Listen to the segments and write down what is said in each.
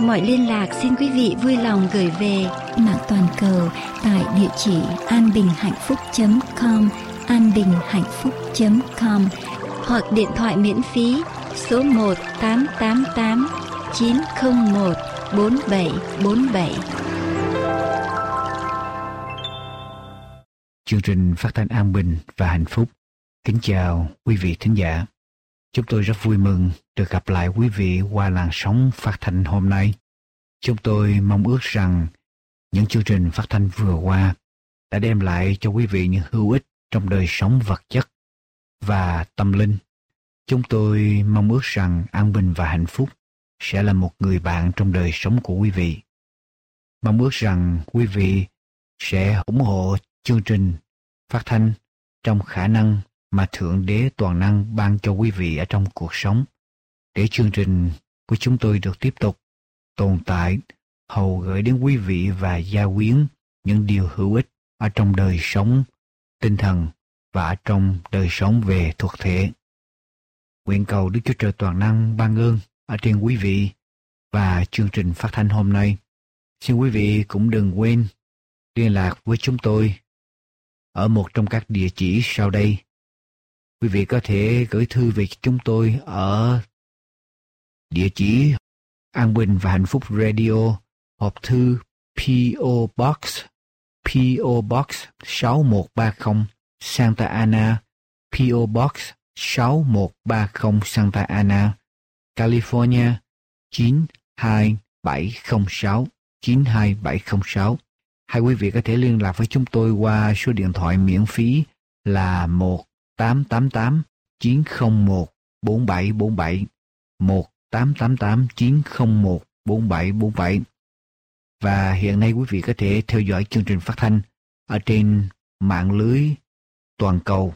mọi liên lạc xin quý vị vui lòng gửi về mạng toàn cầu tại địa chỉ anbinhhạnhphúc.com anbinhhạnhphúc.com hoặc điện thoại miễn phí số 1 888 901 4747. Chương trình phát thanh an bình và hạnh phúc. Kính chào quý vị thính giả. Chúng tôi rất vui mừng được gặp lại quý vị qua làn sóng phát thanh hôm nay. Chúng tôi mong ước rằng những chương trình phát thanh vừa qua đã đem lại cho quý vị những hữu ích trong đời sống vật chất và tâm linh. Chúng tôi mong ước rằng an bình và hạnh phúc sẽ là một người bạn trong đời sống của quý vị. Mong ước rằng quý vị sẽ ủng hộ chương trình phát thanh trong khả năng mà Thượng Đế Toàn Năng ban cho quý vị ở trong cuộc sống, để chương trình của chúng tôi được tiếp tục tồn tại, hầu gửi đến quý vị và gia quyến những điều hữu ích ở trong đời sống, tinh thần và ở trong đời sống về thuộc thể. Nguyện cầu Đức Chúa Trời Toàn Năng ban ơn ở trên quý vị và chương trình phát thanh hôm nay. Xin quý vị cũng đừng quên liên lạc với chúng tôi ở một trong các địa chỉ sau đây. Quý vị có thể gửi thư về chúng tôi ở địa chỉ An Bình và Hạnh Phúc Radio, hộp thư PO Box, PO Box 6130 Santa Ana, PO Box 6130 Santa Ana, California 92706 92706. Hai quý vị có thể liên lạc với chúng tôi qua số điện thoại miễn phí là 1888 901 4747 1888 901 4747. Và hiện nay quý vị có thể theo dõi chương trình phát thanh ở trên mạng lưới toàn cầu.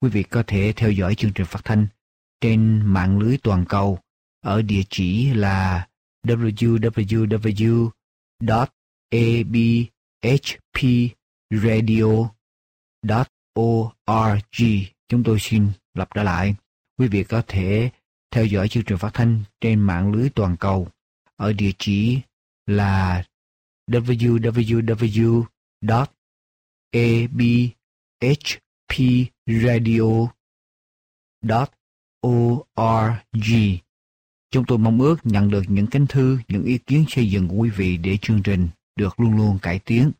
Quý vị có thể theo dõi chương trình phát thanh trên mạng lưới toàn cầu ở địa chỉ là www.abhpradio.com org Chúng tôi xin lặp trở lại. Quý vị có thể theo dõi chương trình phát thanh trên mạng lưới toàn cầu ở địa chỉ là www.abhpradio.org Chúng tôi mong ước nhận được những cánh thư, những ý kiến xây dựng của quý vị để chương trình được luôn luôn cải tiến.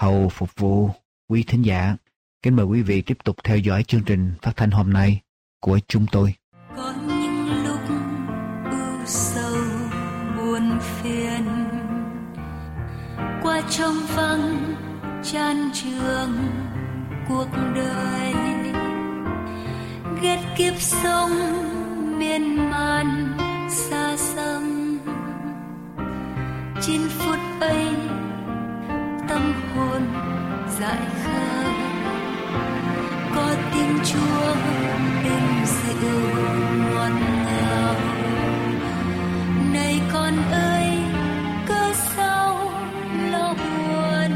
Hầu phục vụ quý thính giả, kính mời quý vị tiếp tục theo dõi chương trình phát thanh hôm nay của chúng tôi. Có những lúc ưu sầu, buồn phiền. Qua trong vắng, chan trường cuộc đời. Ghét kiếp sống miên man xa xăm. Chín phút ấy, tâm hồn dại khờ chúa êm dịu ngọt ngào này con ơi cớ sao lo buồn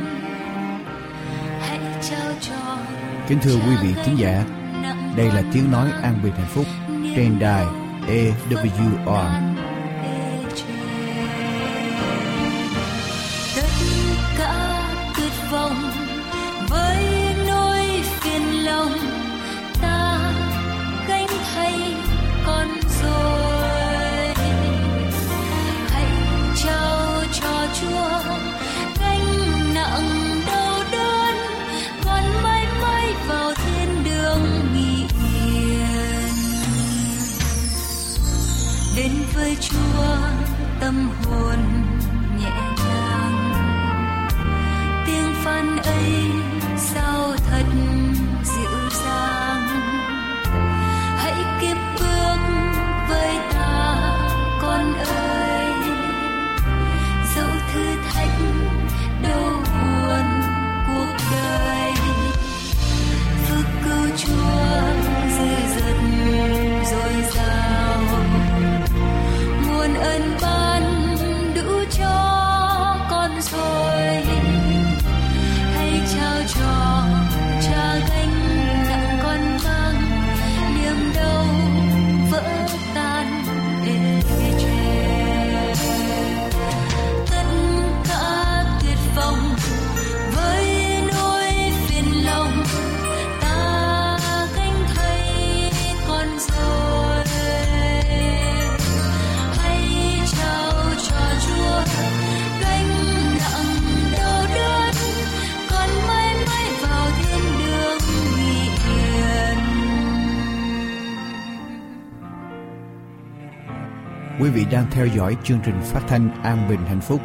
hãy trao cho kính thưa quý vị khán giả đây là tiếng nói an bình hạnh phúc trên đài AWR. Đang theo dõi chương trình phát thanh An Bình Hạnh Phúc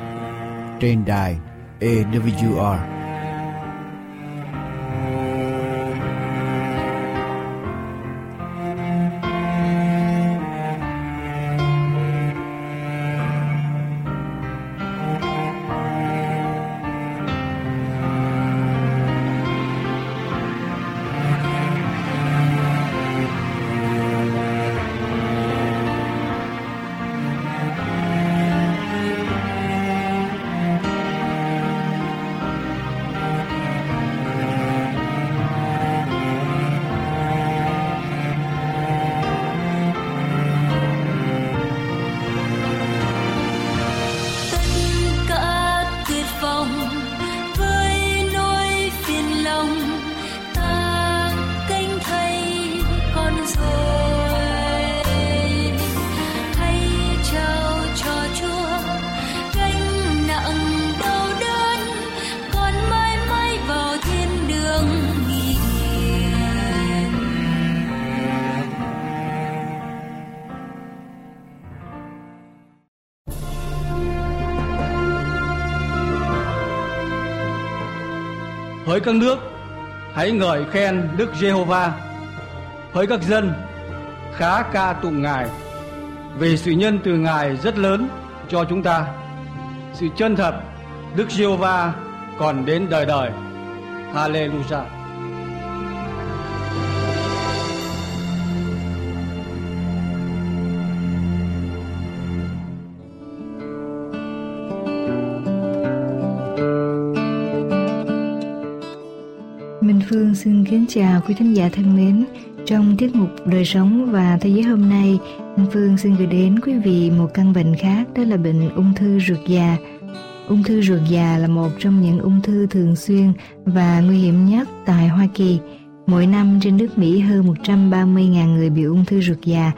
trên đài AWR Hỡi các nước, hãy ngợi khen Đức Giê-hô-va. Hỡi các dân, khá ca tụng Ngài vì sự nhân từ Ngài rất lớn cho chúng ta. Sự chân thật Đức Giê-hô-va còn đến đời đời. Hallelujah. Chào quý thính giả thân mến. Trong tiết mục Đời sống và Thế giới hôm nay, anh Phương xin gửi đến quý vị một căn bệnh khác đó là bệnh ung thư ruột già. Ung thư ruột già là một trong những ung thư thường xuyên và nguy hiểm nhất tại Hoa Kỳ. Mỗi năm trên nước Mỹ hơn 130.000 người bị ung thư ruột già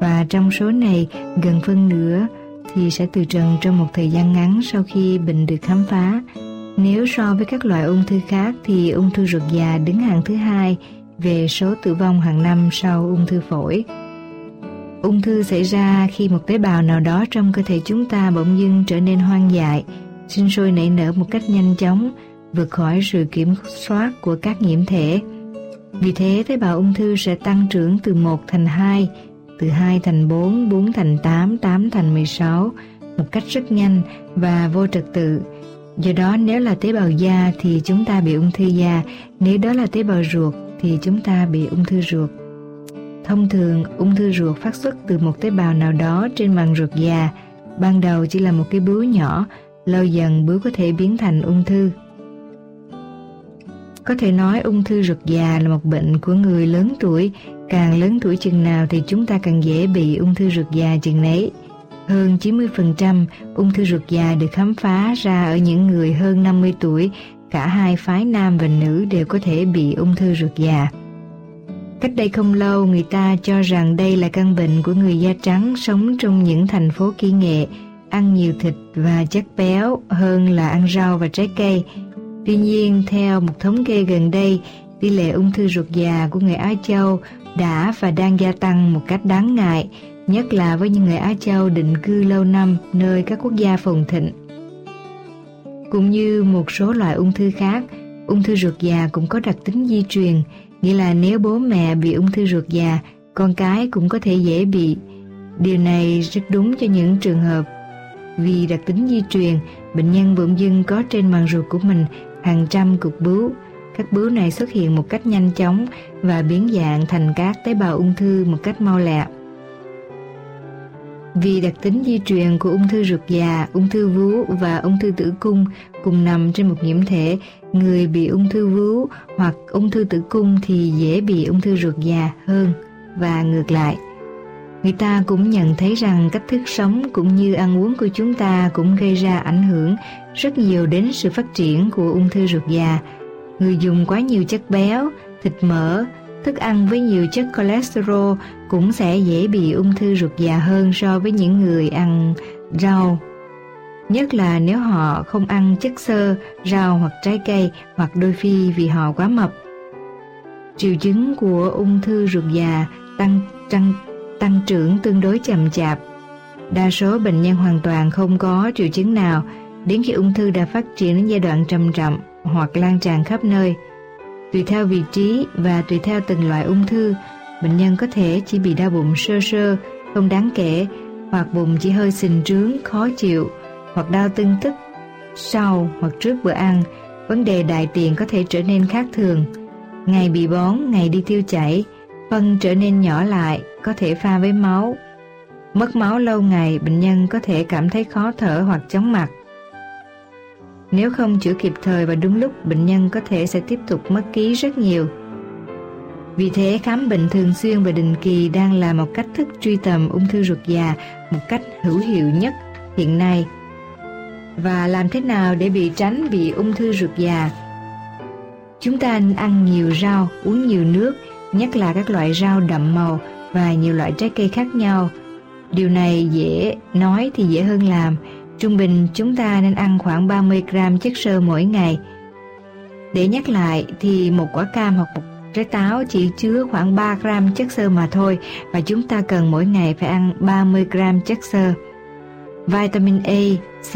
và trong số này gần phân nửa thì sẽ từ trần trong một thời gian ngắn sau khi bệnh được khám phá. Nếu so với các loại ung thư khác thì ung thư ruột già đứng hàng thứ hai về số tử vong hàng năm sau ung thư phổi. Ung thư xảy ra khi một tế bào nào đó trong cơ thể chúng ta bỗng dưng trở nên hoang dại, sinh sôi nảy nở một cách nhanh chóng, vượt khỏi sự kiểm soát của các nhiễm thể. Vì thế tế bào ung thư sẽ tăng trưởng từ 1 thành 2, từ 2 thành 4, 4 thành 8, 8 thành 16 một cách rất nhanh và vô trật tự Do đó nếu là tế bào da thì chúng ta bị ung thư da, nếu đó là tế bào ruột thì chúng ta bị ung thư ruột. Thông thường, ung thư ruột phát xuất từ một tế bào nào đó trên màng ruột già. Ban đầu chỉ là một cái bướu nhỏ, lâu dần bướu có thể biến thành ung thư. Có thể nói ung thư ruột già là một bệnh của người lớn tuổi, càng lớn tuổi chừng nào thì chúng ta càng dễ bị ung thư ruột già chừng nấy. Hơn 90% ung thư ruột già được khám phá ra ở những người hơn 50 tuổi, cả hai phái nam và nữ đều có thể bị ung thư ruột già. Cách đây không lâu, người ta cho rằng đây là căn bệnh của người da trắng sống trong những thành phố kỹ nghệ, ăn nhiều thịt và chất béo hơn là ăn rau và trái cây. Tuy nhiên, theo một thống kê gần đây, tỷ lệ ung thư ruột già của người Á Châu đã và đang gia tăng một cách đáng ngại, nhất là với những người Á Châu định cư lâu năm nơi các quốc gia phồn thịnh. Cũng như một số loại ung thư khác, ung thư ruột già cũng có đặc tính di truyền, nghĩa là nếu bố mẹ bị ung thư ruột già, con cái cũng có thể dễ bị. Điều này rất đúng cho những trường hợp vì đặc tính di truyền, bệnh nhân bỗng dưng có trên màng ruột của mình hàng trăm cục bướu. Các bướu này xuất hiện một cách nhanh chóng và biến dạng thành các tế bào ung thư một cách mau lẹ. Vì đặc tính di truyền của ung thư ruột già, ung thư vú và ung thư tử cung cùng nằm trên một nhiễm thể, người bị ung thư vú hoặc ung thư tử cung thì dễ bị ung thư ruột già hơn và ngược lại. Người ta cũng nhận thấy rằng cách thức sống cũng như ăn uống của chúng ta cũng gây ra ảnh hưởng rất nhiều đến sự phát triển của ung thư ruột già. Người dùng quá nhiều chất béo, thịt mỡ, thức ăn với nhiều chất cholesterol cũng sẽ dễ bị ung thư ruột già hơn so với những người ăn rau. Nhất là nếu họ không ăn chất xơ, rau hoặc trái cây hoặc đôi khi vì họ quá mập. Triệu chứng của ung thư ruột già tăng, tăng, tăng trưởng tương đối chậm chạp. Đa số bệnh nhân hoàn toàn không có triệu chứng nào đến khi ung thư đã phát triển đến giai đoạn trầm trọng hoặc lan tràn khắp nơi. Tùy theo vị trí và tùy theo từng loại ung thư, bệnh nhân có thể chỉ bị đau bụng sơ sơ, không đáng kể, hoặc bụng chỉ hơi sình trướng, khó chịu, hoặc đau tưng tức sau hoặc trước bữa ăn, vấn đề đại tiện có thể trở nên khác thường. Ngày bị bón, ngày đi tiêu chảy, phân trở nên nhỏ lại, có thể pha với máu. Mất máu lâu ngày, bệnh nhân có thể cảm thấy khó thở hoặc chóng mặt. Nếu không chữa kịp thời và đúng lúc, bệnh nhân có thể sẽ tiếp tục mất ký rất nhiều. Vì thế, khám bệnh thường xuyên và định kỳ đang là một cách thức truy tầm ung thư ruột già một cách hữu hiệu nhất hiện nay. Và làm thế nào để bị tránh bị ung thư ruột già? Chúng ta nên ăn nhiều rau, uống nhiều nước, nhất là các loại rau đậm màu và nhiều loại trái cây khác nhau. Điều này dễ nói thì dễ hơn làm. Trung bình chúng ta nên ăn khoảng 30 gram chất xơ mỗi ngày. Để nhắc lại thì một quả cam hoặc một trái táo chỉ chứa khoảng 3 gram chất xơ mà thôi và chúng ta cần mỗi ngày phải ăn 30 gram chất xơ. Vitamin A, C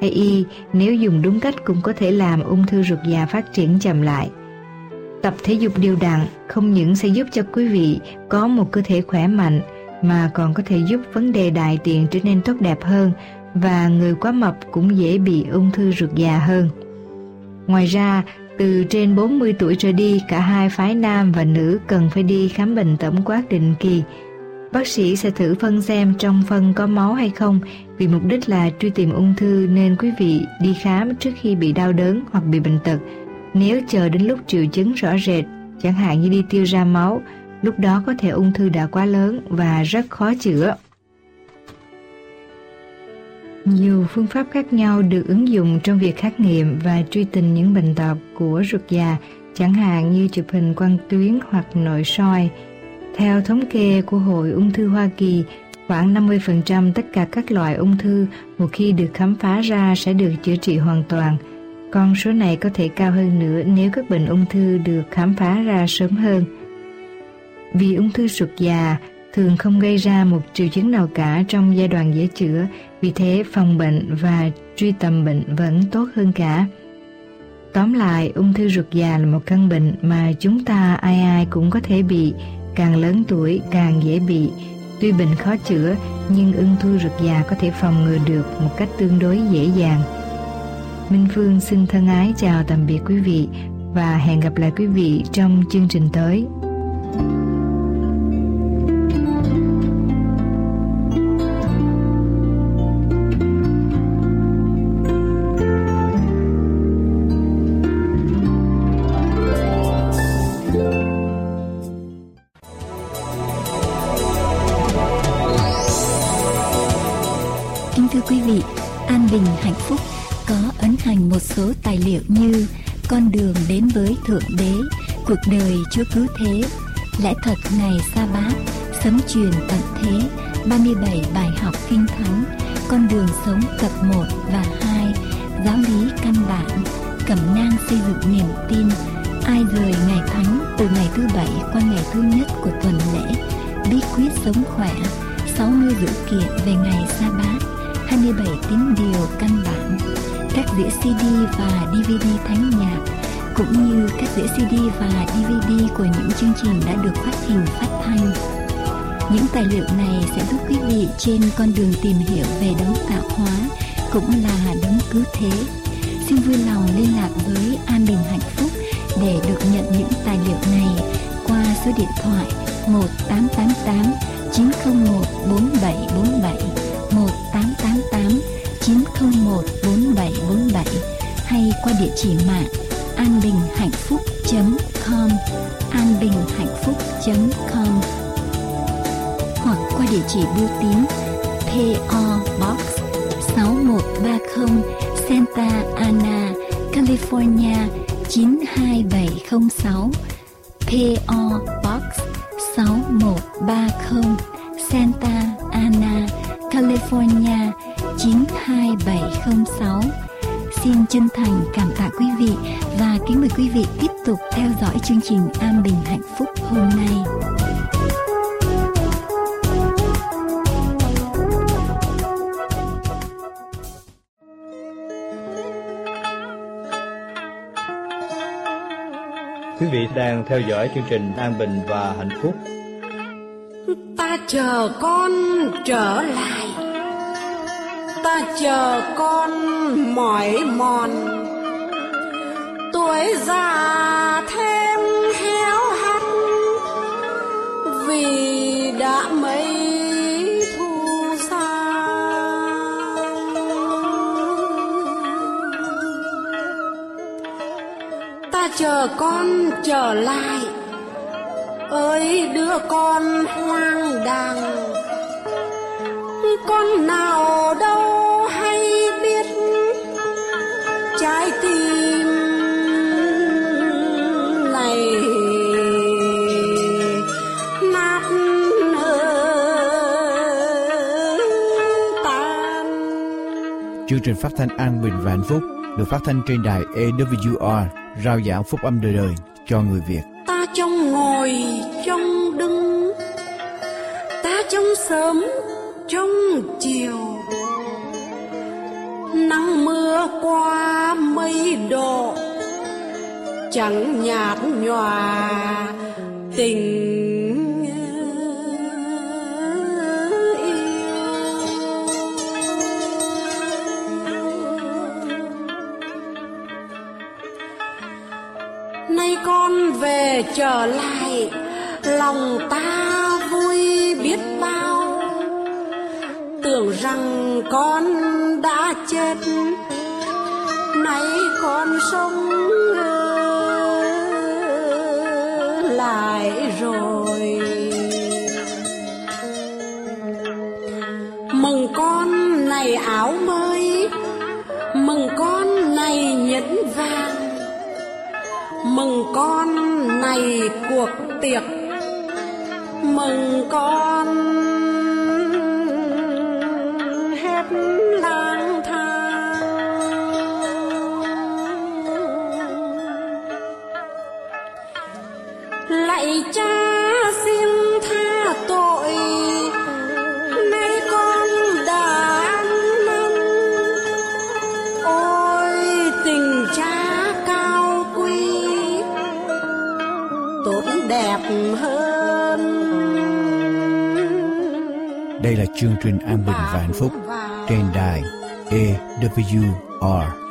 hay E nếu dùng đúng cách cũng có thể làm ung thư ruột già phát triển chậm lại. Tập thể dục đều đặn không những sẽ giúp cho quý vị có một cơ thể khỏe mạnh mà còn có thể giúp vấn đề đại tiện trở nên tốt đẹp hơn và người quá mập cũng dễ bị ung thư ruột già hơn. Ngoài ra, từ trên 40 tuổi trở đi, cả hai phái nam và nữ cần phải đi khám bệnh tổng quát định kỳ. Bác sĩ sẽ thử phân xem trong phân có máu hay không, vì mục đích là truy tìm ung thư nên quý vị đi khám trước khi bị đau đớn hoặc bị bệnh tật. Nếu chờ đến lúc triệu chứng rõ rệt, chẳng hạn như đi tiêu ra máu, lúc đó có thể ung thư đã quá lớn và rất khó chữa. Nhiều phương pháp khác nhau được ứng dụng trong việc khắc nghiệm và truy tình những bệnh tật của ruột già, chẳng hạn như chụp hình quang tuyến hoặc nội soi. Theo thống kê của Hội Ung thư Hoa Kỳ, khoảng 50% tất cả các loại ung thư một khi được khám phá ra sẽ được chữa trị hoàn toàn. Con số này có thể cao hơn nữa nếu các bệnh ung thư được khám phá ra sớm hơn. Vì ung thư ruột già thường không gây ra một triệu chứng nào cả trong giai đoạn dễ chữa, vì thế phòng bệnh và truy tầm bệnh vẫn tốt hơn cả. Tóm lại, ung thư ruột già là một căn bệnh mà chúng ta ai ai cũng có thể bị, càng lớn tuổi càng dễ bị. Tuy bệnh khó chữa, nhưng ung thư ruột già có thể phòng ngừa được một cách tương đối dễ dàng. Minh Phương xin thân ái chào tạm biệt quý vị và hẹn gặp lại quý vị trong chương trình tới. số Cuộc đời Chúa Cứu Thế, Lẽ thật ngày sa bát, Sấm truyền tận thế, 37 bài học kinh thánh, Con đường sống tập 1 và 2, Giáo lý căn bản, Cẩm nang xây dựng niềm tin, Ai rời ngày thánh từ ngày thứ bảy qua ngày thứ nhất của tuần lễ, Bí quyết sống khỏe, 60 dữ kiện về ngày sa bát, 27 tín điều căn bản, các đĩa CD và DVD thánh nhạc cũng như các đĩa CD và DVD của những chương trình đã được phát hình phát thanh. Những tài liệu này sẽ giúp quý vị trên con đường tìm hiểu về đấng tạo hóa cũng là đấng cứu thế. Xin vui lòng liên lạc với An Bình Hạnh Phúc để được nhận những tài liệu này qua số điện thoại 1888 901 4747 1888 901 4747 hay qua địa chỉ mạng anbinhhạnhphúc.com anbinhhạnhphúc.com hoặc qua địa chỉ bưu tín PO Box 6130 Santa Ana, California 92706 PO Box 6130 Santa Ana, California 92706 xin chân thành cảm tạ quý vị và kính mời quý vị tiếp tục theo dõi chương trình An Bình Hạnh Phúc hôm nay. Quý vị đang theo dõi chương trình An Bình và Hạnh Phúc. Ta chờ con trở lại. Ta chờ con mỏi mòn. Tuổi già thêm héo hắt, Vì đã mấy thu xa. Ta chờ con trở lại, ơi đứa con hoang đàng. Con nào đâu trình phát thanh an bình và hạnh phúc, được phát thanh trên đài AWR rao giảng phúc âm đời đời cho người Việt. ta trong ngồi trong đứng ta trong sớm trong chiều nắng mưa qua mây độ, chẳng nhạt nhòa tình về trở lại, lòng ta vui biết bao. Tưởng rằng con đã chết, nay con sống lại rồi. Mừng con này áo mới, mừng con này nhẫn vàng. Mừng con ngày cuộc tiệc mừng con. Hết trình an bình và hạnh phúc trên đài EWR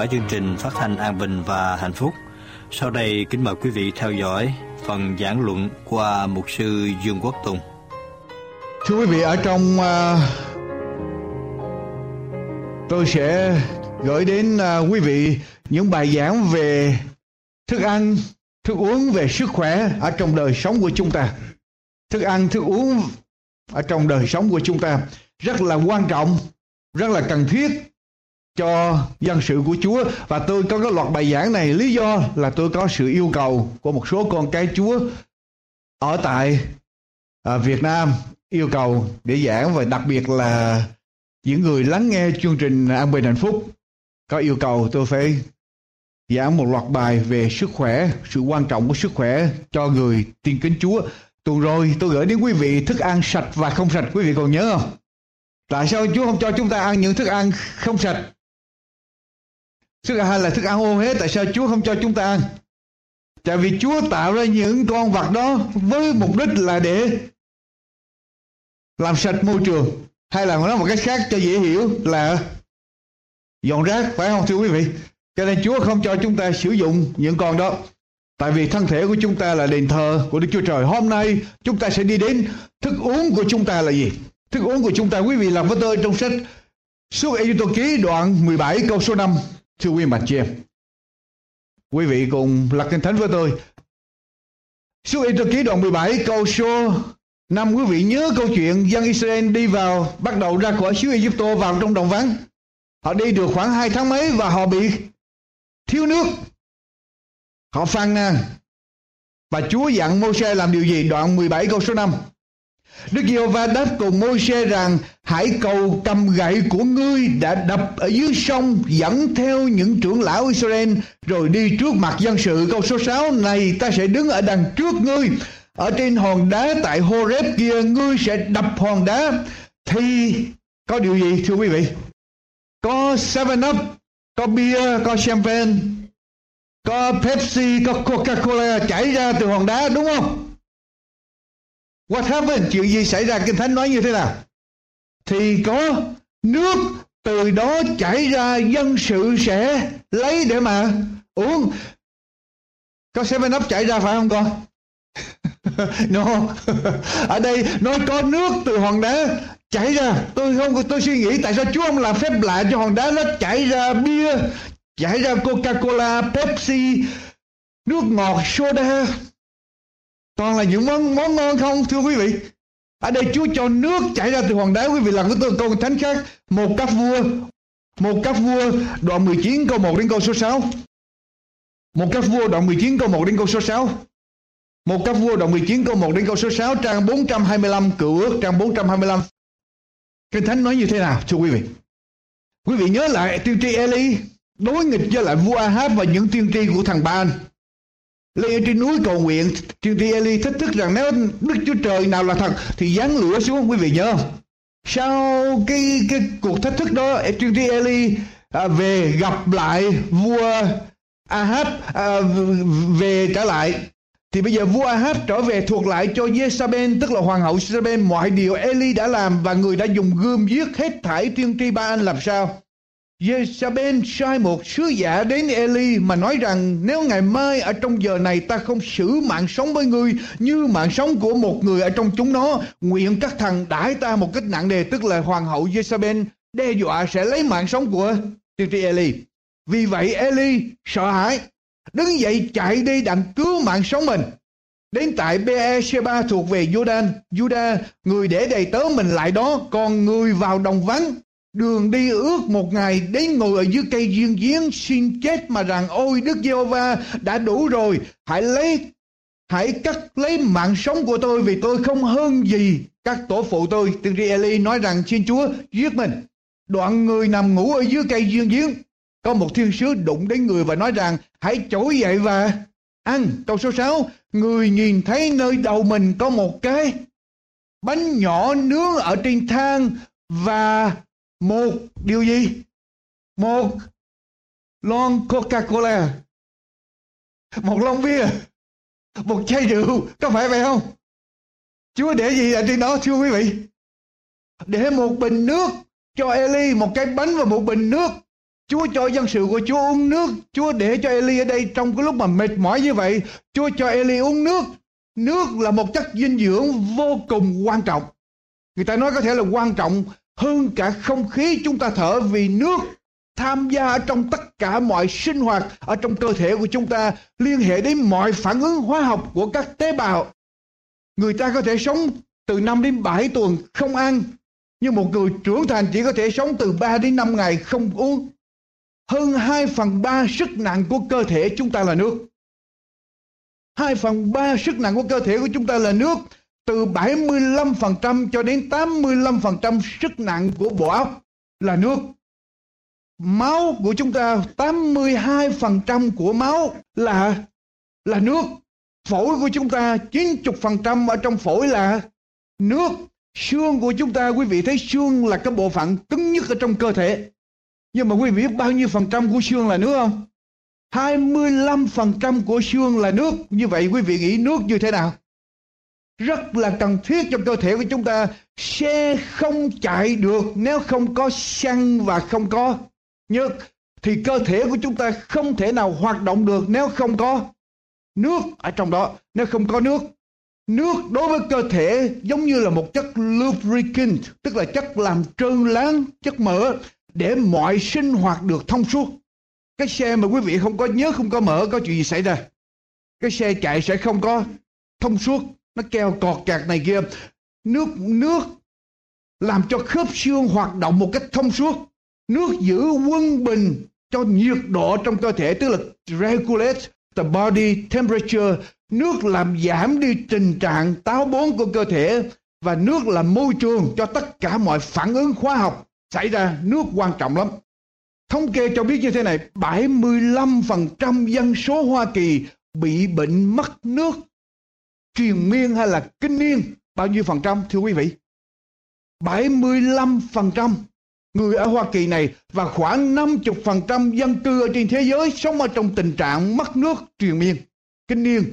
dõi chương trình phát thanh An Bình và Hạnh Phúc. Sau đây kính mời quý vị theo dõi phần giảng luận qua mục sư Dương Quốc Tùng. Thưa quý vị, ở trong uh, tôi sẽ gửi đến uh, quý vị những bài giảng về thức ăn, thức uống về sức khỏe ở trong đời sống của chúng ta. Thức ăn, thức uống ở trong đời sống của chúng ta rất là quan trọng, rất là cần thiết cho dân sự của Chúa và tôi có cái loạt bài giảng này lý do là tôi có sự yêu cầu của một số con cái Chúa ở tại à, Việt Nam yêu cầu để giảng và đặc biệt là những người lắng nghe chương trình An Bình Hạnh Phúc có yêu cầu tôi phải giảng một loạt bài về sức khỏe, sự quan trọng của sức khỏe cho người tiên kính Chúa. Tuần rồi tôi gửi đến quý vị thức ăn sạch và không sạch, quý vị còn nhớ không? Tại sao Chúa không cho chúng ta ăn những thức ăn không sạch? Thức ăn hay là thức ăn ô hết, tại sao Chúa không cho chúng ta ăn? Tại vì Chúa tạo ra những con vật đó với mục đích là để làm sạch môi trường. Hay là nói một cách khác cho dễ hiểu là dọn rác phải không thưa quý vị? Cho nên Chúa không cho chúng ta sử dụng những con đó. Tại vì thân thể của chúng ta là đền thờ của Đức Chúa Trời. Hôm nay chúng ta sẽ đi đến thức uống của chúng ta là gì? Thức uống của chúng ta quý vị làm với tôi trong sách Suốt Ê Tô Ký đoạn 17 câu số 5 thưa quý bạn chị em, Quý vị cùng lật kinh thánh với tôi. Số Ê ký đoạn 17 câu số 5 quý vị nhớ câu chuyện dân Israel đi vào, bắt đầu ra khỏi xứ Egypto vào trong đồng vắng. Họ đi được khoảng 2 tháng mấy và họ bị thiếu nước. Họ phàn nàn. Và Chúa dặn Môi-se làm điều gì? Đoạn 17 câu số 5. Đức Giê-hô-va đáp cùng Môi-se rằng, hãy cầu cầm gậy của ngươi đã đập ở dưới sông, dẫn theo những trưởng lão Israel, rồi đi trước mặt dân sự. Câu số 6 này, ta sẽ đứng ở đằng trước ngươi. Ở trên hòn đá tại Horeb kia, ngươi sẽ đập hòn đá. Thì có điều gì, thưa quý vị? Có Seven Up, có bia có champagne, có Pepsi, có Coca-Cola chảy ra từ hòn đá, đúng không? What happened? Chuyện gì xảy ra? Kinh Thánh nói như thế nào? Thì có nước từ đó chảy ra dân sự sẽ lấy để mà uống. Có Seven Up chảy ra phải không con? no. Ở đây nói có nước từ hòn đá chảy ra. Tôi không tôi suy nghĩ tại sao Chúa không làm phép lạ cho hòn đá nó chảy ra bia, chảy ra Coca-Cola, Pepsi, nước ngọt, soda toàn là những món món ngon không, thưa quý vị? Ở đây Chúa cho nước chảy ra từ hoàng đá, quý vị làm với tôi câu thánh khác. Một các vua, một các vua đoạn 19 câu 1 đến câu số 6 một các vua đoạn 19 câu 1 đến câu số 6 một các vua đoạn 19 câu 1 đến câu số 6 trang 425 cựu ước, trang 425 Kinh Thánh nói như thế nào, thưa quý vị? Quý vị nhớ lại tiên tri Eli, đối nghịch với lại vua Ahab và những tiên tri của thằng Ba lên trên núi cầu nguyện tiên tri Eli thách thức rằng nếu Đức Chúa Trời nào là thật thì giáng lửa xuống quý vị nhớ. Không sau cái cái cuộc thách thức đó tiên tri Eli à, về gặp lại vua Ahab à, về trở lại. Thì bây giờ vua Ahab trở về thuộc lại cho Jezabel tức là hoàng hậu Jezabel mọi điều Eli đã làm và người đã dùng gươm giết hết thảy tiên tri Ba Anh làm sao? Jezabel sai một sứ giả đến Eli mà nói rằng nếu ngày mai ở trong giờ này ta không xử mạng sống với ngươi như mạng sống của một người ở trong chúng nó, nguyện các thằng đãi ta một cách nặng đề tức là hoàng hậu Jezabel đe dọa sẽ lấy mạng sống của tiên tri Eli. Vì vậy Eli sợ hãi, đứng dậy chạy đi đặng cứu mạng sống mình. Đến tại Beersheba thuộc về Jordan, Judah, người để đầy tớ mình lại đó, còn người vào đồng vắng Đường đi ước một ngày đến ngồi ở dưới cây duyên giếng xin chết mà rằng, ôi, Đức Giê-hô-va đã đủ rồi, hãy lấy, hãy cắt lấy mạng sống của tôi vì tôi không hơn gì các tổ phụ tôi. Tiên tri Eli nói rằng, xin Chúa giết mình. Đoạn người nằm ngủ ở dưới cây duyên giếng. Có một thiên sứ đụng đến người và nói rằng, hãy trỗi dậy và ăn. Câu số 6 Người nhìn thấy nơi đầu mình có một cái bánh nhỏ nướng ở trên thang và một điều gì? Một lon coca cola một lon bia. Một chai rượu. Có phải vậy không? Chúa để gì ở trên đó, thưa quý vị? Để một bình nước cho Eli, một cái bánh và một bình nước. Chúa cho dân sự của Chúa uống nước. Chúa để cho Eli ở đây trong cái lúc mà mệt mỏi như vậy. Chúa cho Eli uống nước. Nước là một chất dinh dưỡng vô cùng quan trọng. Người ta nói có thể là quan trọng hơn cả không khí chúng ta thở vì nước tham gia trong tất cả mọi sinh hoạt ở trong cơ thể của chúng ta liên hệ đến mọi phản ứng hóa học của các tế bào. Người ta có thể sống từ 5 đến 7 tuần không ăn, nhưng một người trưởng thành chỉ có thể sống từ 3 đến 5 ngày không uống. Hơn 2 phần 3 sức nặng của cơ thể chúng ta là nước. 2 phần 3 sức nặng của cơ thể của chúng ta là nước từ 75% cho đến 85% sức nặng của bộ óc là nước. Máu của chúng ta 82% của máu là là nước. Phổi của chúng ta 90% ở trong phổi là nước. Xương của chúng ta, quý vị thấy xương là cái bộ phận cứng nhất ở trong cơ thể. Nhưng mà quý vị biết bao nhiêu phần trăm của xương là nước không? 25% của xương là nước. Như vậy quý vị nghĩ nước như thế nào? Rất là cần thiết cho cơ thể của chúng ta. Xe không chạy được nếu không có xăng và không có nước thì cơ thể của chúng ta không thể nào hoạt động được nếu không có nước ở trong đó, nếu không có nước. Nước đối với cơ thể giống như là một chất lubricant, tức là chất làm trơn láng, chất mỡ, để mọi sinh hoạt được thông suốt. Cái xe mà quý vị không có nhớ, không có mở có chuyện gì xảy ra? Cái xe chạy sẽ không có thông suốt nó keo cọt chặt này kia. Nước nước làm cho khớp xương hoạt động một cách thông suốt. Nước giữ quân bình cho nhiệt độ trong cơ thể, tức là regulate the body temperature. Nước làm giảm đi tình trạng táo bón của cơ thể và nước là môi trường cho tất cả mọi phản ứng hóa học xảy ra. Nước quan trọng lắm. Thống kê cho biết như thế này 75% dân số Hoa Kỳ bị bệnh mất nước truyền miên hay là kinh niên? Bao nhiêu phần trăm thưa quý vị? 75% người ở Hoa Kỳ này và khoảng 50% dân cư ở trên thế giới sống ở trong tình trạng mất nước truyền miên, kinh niên.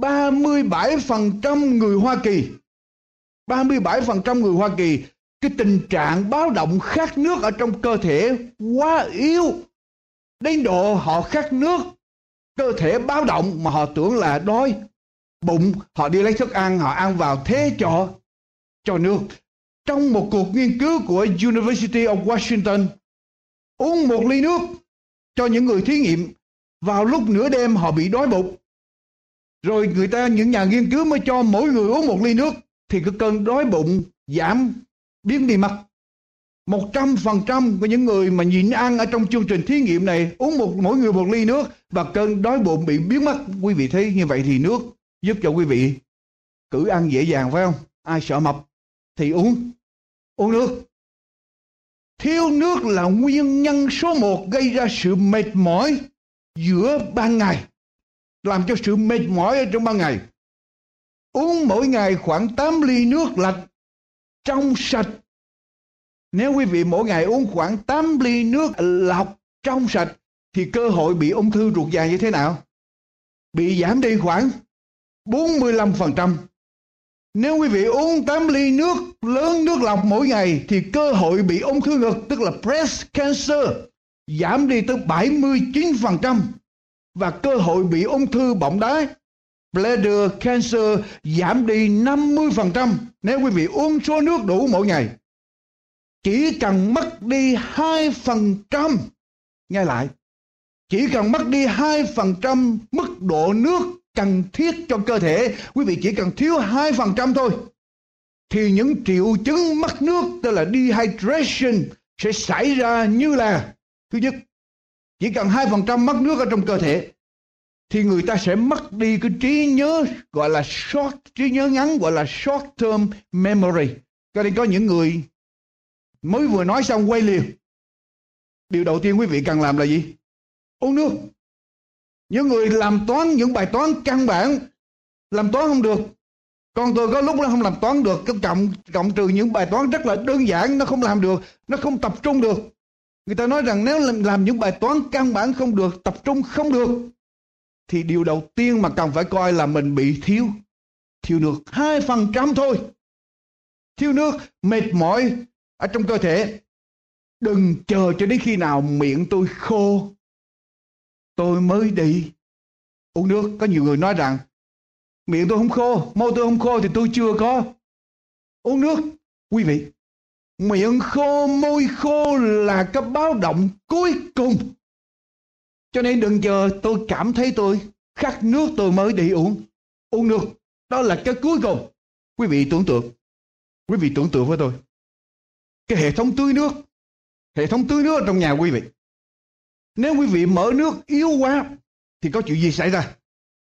37% người Hoa Kỳ. 37% người Hoa Kỳ cái tình trạng báo động khát nước ở trong cơ thể quá yếu. Đến độ họ khát nước cơ thể báo động mà họ tưởng là đói bụng, họ đi lấy thức ăn, họ ăn vào thế cho cho nước. Trong một cuộc nghiên cứu của University of Washington, uống một ly nước cho những người thí nghiệm, vào lúc nửa đêm họ bị đói bụng. Rồi người ta, những nhà nghiên cứu mới cho mỗi người uống một ly nước, thì cái cơn đói bụng giảm biến đi mất. Một trăm phần trăm của những người mà nhịn ăn ở trong chương trình thí nghiệm này uống một, mỗi người một ly nước và cơn đói bụng bị biến mất. Quý vị thấy như vậy thì nước giúp cho quý vị cử ăn dễ dàng, phải không? Ai sợ mập thì uống. Uống nước. Thiếu nước là nguyên nhân số một gây ra sự mệt mỏi giữa ban ngày, làm cho sự mệt mỏi ở trong ban ngày. Uống mỗi ngày khoảng 8 ly nước lạnh trong sạch. Nếu quý vị mỗi ngày uống khoảng 8 ly nước lọc trong sạch, thì cơ hội bị ung thư ruột già như thế nào? Bị giảm đi khoảng 45%. Nếu quý vị uống 8 ly nước, lớn nước lọc mỗi ngày, thì cơ hội bị ung thư ngực, tức là breast cancer, giảm đi tới 79% và cơ hội bị ung thư bọng đái, bladder cancer, giảm đi 50% nếu quý vị uống số nước đủ mỗi ngày. Chỉ cần mất đi 2% nghe lại, chỉ cần mất đi 2% mức độ nước cần thiết cho cơ thể. Quý vị chỉ cần thiếu 2% thôi, thì những triệu chứng mất nước, tức là dehydration, sẽ xảy ra như là, thứ nhất, chỉ cần 2% mất nước ở trong cơ thể, thì người ta sẽ mất đi cái trí nhớ, gọi là short, trí nhớ ngắn, gọi là short term memory. Cho nên có những người mới vừa nói xong quay liền. Điều đầu tiên quý vị cần làm là gì? Uống nước những người làm toán những bài toán căn bản làm toán không được. Con tôi có lúc nó không làm toán được cái cộng cộng trừ những bài toán rất là đơn giản nó không làm được nó không tập trung được. Người ta nói rằng nếu làm, làm những bài toán căn bản không được tập trung không được thì điều đầu tiên mà cần phải coi là mình bị thiếu thiếu nước. Hai phần trăm thôi. Thiếu nước mệt mỏi ở trong cơ thể. Đừng chờ cho đến khi nào miệng tôi khô tôi mới đi. Uống nước. Có nhiều người nói rằng, miệng tôi không khô, môi tôi không khô thì tôi chưa có. Uống nước. Quý vị, miệng khô, môi khô là cái báo động cuối cùng. Cho nên đừng chờ, tôi cảm thấy tôi khát nước tôi mới đi uống. Uống nước. Đó là cái cuối cùng. Quý vị tưởng tượng. Quý vị tưởng tượng với tôi. Cái hệ thống tưới nước. Hệ thống tưới nước trong nhà quý vị nếu quý vị mở nước yếu quá thì có chuyện gì xảy ra?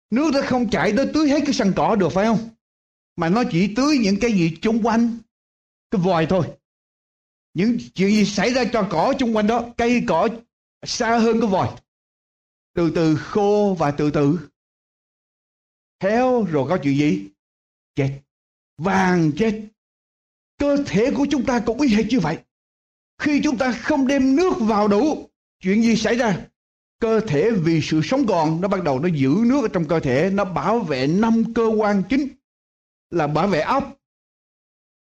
Nước nó không chảy tới tưới hết cái sân cỏ được phải không? Mà nó chỉ tưới những cái gì chung quanh cái vòi thôi. Những chuyện gì xảy ra cho cỏ chung quanh đó, cây cỏ xa hơn cái vòi. Từ từ khô và từ từ héo rồi có chuyện gì? Chết. Vàng chết. Cơ thể của chúng ta cũng y hệt như vậy. Khi chúng ta không đem nước vào đủ chuyện gì xảy ra? Cơ thể vì sự sống còn, nó bắt đầu nó giữ nước ở trong cơ thể, nó bảo vệ năm cơ quan chính, là bảo vệ óc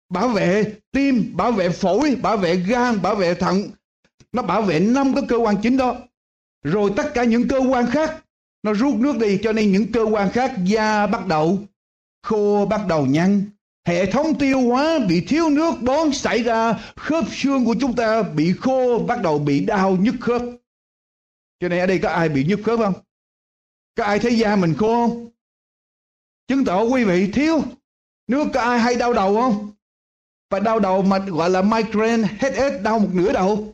bảo vệ tim, bảo vệ phổi, bảo vệ gan, bảo vệ thận. Nó bảo vệ năm cái cơ quan chính đó. Rồi tất cả những cơ quan khác, nó rút nước đi, cho nên những cơ quan khác da bắt đầu khô, bắt đầu nhăn hệ thống tiêu hóa bị thiếu nước bón xảy ra, khớp xương của chúng ta bị khô, bắt đầu bị đau nhức khớp. Cho nên ở đây có ai bị nhức khớp không? Có ai thấy da mình khô không? Chứng tỏ quý vị thiếu nước, có ai hay đau đầu không? Và đau đầu mà gọi là migraine, headache, đau một nửa đầu.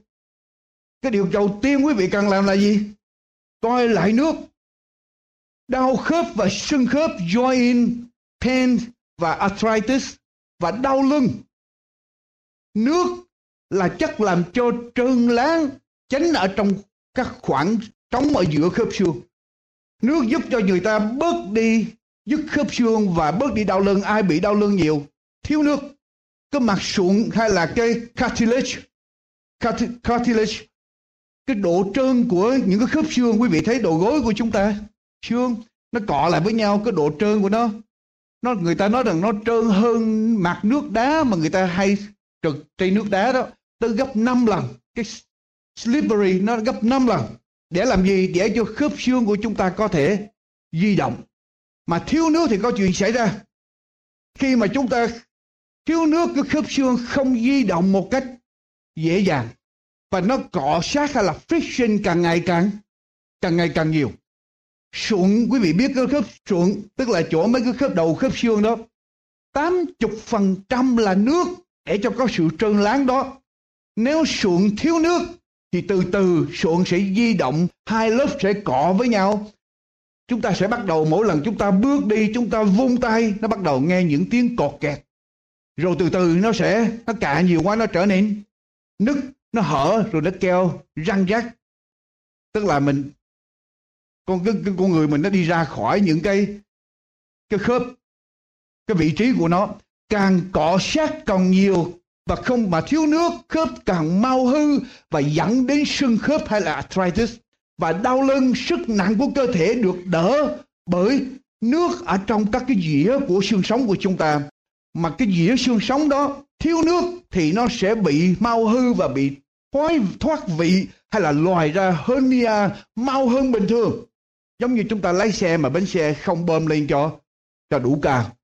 Cái điều đầu tiên quý vị cần làm là gì? Coi lại nước. Đau khớp và xương khớp, joint pain và arthritis và đau lưng. Nước là chất làm cho trơn láng tránh ở trong các khoảng trống ở giữa khớp xương. Nước giúp cho người ta bớt đi dứt khớp xương và bớt đi đau lưng. Ai bị đau lưng nhiều? Thiếu nước. Cái mặt sụn hay là cái cartilage? Cartilage. Cái độ trơn của những cái khớp xương. Quý vị thấy đầu gối của chúng ta? Xương, nó cọ lại với nhau, cái độ trơn của nó nó, người ta nói rằng nó trơn hơn mặt nước đá mà người ta hay trượt trên nước đá đó. Tới gấp 5 lần. Cái slippery nó gấp 5 lần. Để làm gì? Để cho khớp xương của chúng ta có thể di động. Mà thiếu nước thì có chuyện xảy ra. Khi mà chúng ta thiếu nước, cái khớp xương không di động một cách dễ dàng. Và nó cọ sát hay là friction càng ngày càng càng ngày càng nhiều sụn quý vị biết cái khớp sụn tức là chỗ mấy cái khớp đầu, khớp xương đó 80% là nước để cho có sự trơn láng đó. Nếu sụn thiếu nước thì từ từ sụn sẽ di động, hai lớp sẽ cọ với nhau. Chúng ta sẽ bắt đầu, mỗi lần chúng ta bước đi, chúng ta vung tay, nó bắt đầu nghe những tiếng cọt kẹt. Rồi từ từ nó sẽ, nó cạ nhiều quá, nó trở nên nứt, nó hở, rồi nó keo răng rắc tức là mình con cái, cái con người mình nó đi ra khỏi những cái cái khớp cái vị trí của nó. Càng cọ sát càng nhiều và không mà thiếu nước khớp càng mau hư và dẫn đến sưng khớp hay là arthritis. Và đau lưng sức nặng của cơ thể được đỡ bởi nước ở trong các cái dĩa của xương sống của chúng ta. Mà cái dĩa xương sống đó thiếu nước thì nó sẽ bị mau hư và bị thoái thoát vị hay là loài ra hernia mau hơn bình thường giống như chúng ta lái xe mà bánh xe không bơm lên cho cho đủ cao